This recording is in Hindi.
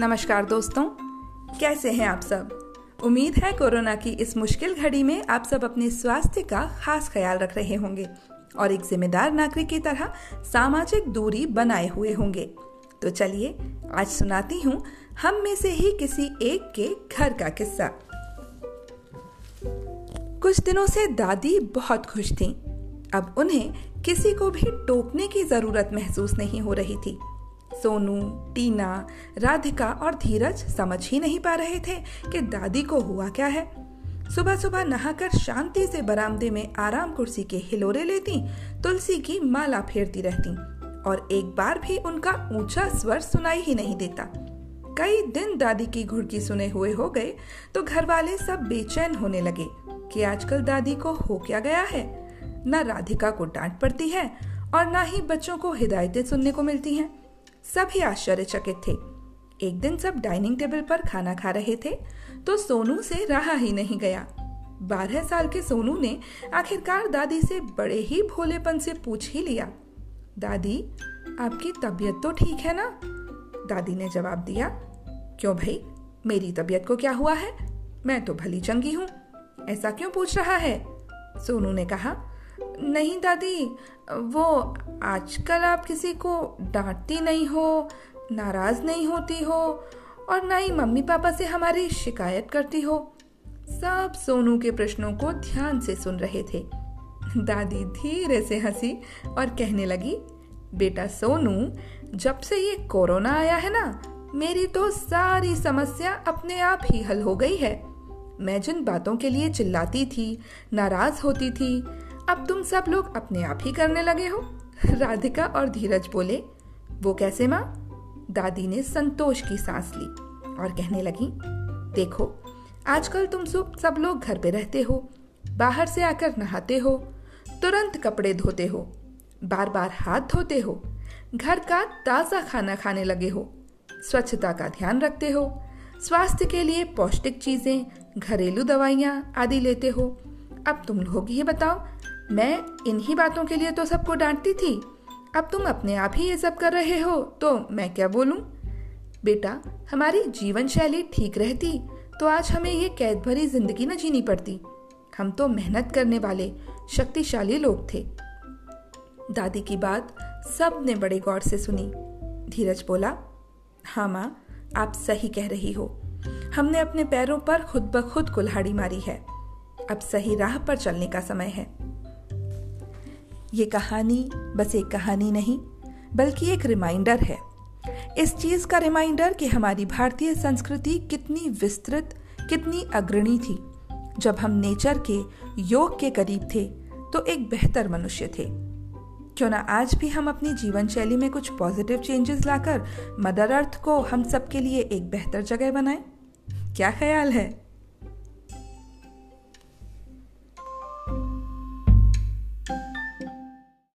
नमस्कार दोस्तों, कैसे हैं आप सब? उम्मीद है कोरोना की इस मुश्किल घड़ी में आप सब अपने स्वास्थ्य का खास ख्याल रख रहे होंगे और एक जिम्मेदार नागरिक की तरह सामाजिक दूरी बनाए हुए होंगे। तो चलिए, आज सुनाती हूँ हम में से ही किसी एक के घर का किस्सा। कुछ दिनों से दादी बहुत खुश थी। अब उन्हें किसी को भी टोकने की ज़रूरत महसूस नहीं हो रही थी। सोनू, टीना, राधिका और धीरज समझ ही नहीं पा रहे थे कि दादी को हुआ क्या है। सुबह सुबह नहाकर शांति से बरामदे में आराम कुर्सी के हिलोरे लेती, तुलसी की माला फेरती रहती और एक बार भी उनका ऊँचा स्वर सुनाई ही नहीं देता। कई दिन दादी की घुड़की सुने हुए हो गए तो घर वाले सब बेचैन होने लगे कि आजकल दादी को हो क्या गया है। न राधिका को डांट पड़ती है और न ही बच्चों को हिदायतें सुनने को मिलती हैं। सभी आश्चर्यचकित थे। एक दिन सब डाइनिंग टेबल पर खाना खा रहे थे तो सोनू से रहा ही नहीं गया। बारह साल के सोनू ने आखिरकार दादी से बड़े ही भोलेपन से पूछ ही लिया। दादी, आपकी तबीयत तो ठीक है ना? दादी ने जवाब दिया, क्यों भाई? मेरी तबीयत को क्या हुआ है? मैं तो भली चंगी हूँ। ऐसा क्यों पूछ रहा है? सोनू ने कहा नहीं दादी, वो आजकल आप किसी को डांटती नहीं हो, नाराज़ नहीं होती हो और ना ही मम्मी पापा से हमारी शिकायत करती हो। सब सोनू के प्रश्नों को ध्यान से सुन रहे थे। दादी धीरे से हँसी और कहने लगी, बेटा सोनू, जब से ये कोरोना आया है ना, मेरी तो सारी समस्या अपने आप ही हल हो गई है। मैं जिन बातों के लिए चिल्लाती थी, नाराज़ होती थी अब तुम सब लोग अपने आप ही करने लगे हो। राधिका और धीरज बोले, वो कैसे माँ? दादी ने संतोष की सांस ली और कहने लगी, देखो, आजकल तुम सब सब लोग घर पे रहते हो, बाहर से आकर नहाते हो, तुरंत कपड़े धोते हो बार बार हाथ धोते हो, घर का ताज़ा खाना खाने लगे हो, स्वच्छता का ध्यान रखते हो, स्वास्थ्य के लिए पौष्टिक चीज़ें, घरेलू दवाइयाँ आदि लेते हो। अब तुम लोग ये बताओ मैं इन्हीं बातों के लिए तो सबको डांटती थी। अब तुम अपने आप ही ये सब कर रहे हो तो मैं क्या बोलूँ? बेटा, हमारी जीवन शैली ठीक रहती तो आज हमें ये कैद भरी ज़िंदगी न जीनी पड़ती। हम तो मेहनत करने वाले, शक्तिशाली लोग थे। दादी की बात सबने बड़े गौर से सुनी। धीरज बोला हाँ माँ, आप सही कह रही हो। हमने अपने पैरों पर खुद ब खुद कुल्हाड़ी मारी है। अब सही राह पर चलने का समय है। ये कहानी बस एक कहानी नहीं, बल्कि एक रिमाइंडर है। इस चीज़ का रिमाइंडर कि हमारी भारतीय संस्कृति कितनी विस्तृत, कितनी अग्रणी थी। जब हम नेचर के योग के करीब थे तो एक बेहतर मनुष्य थे। क्यों ना आज भी हम अपनी जीवन शैली में कुछ पॉजिटिव चेंजेस लाकर मदर अर्थ को हम सबके लिए एक बेहतर जगह बनाएँ? क्या ख्याल है?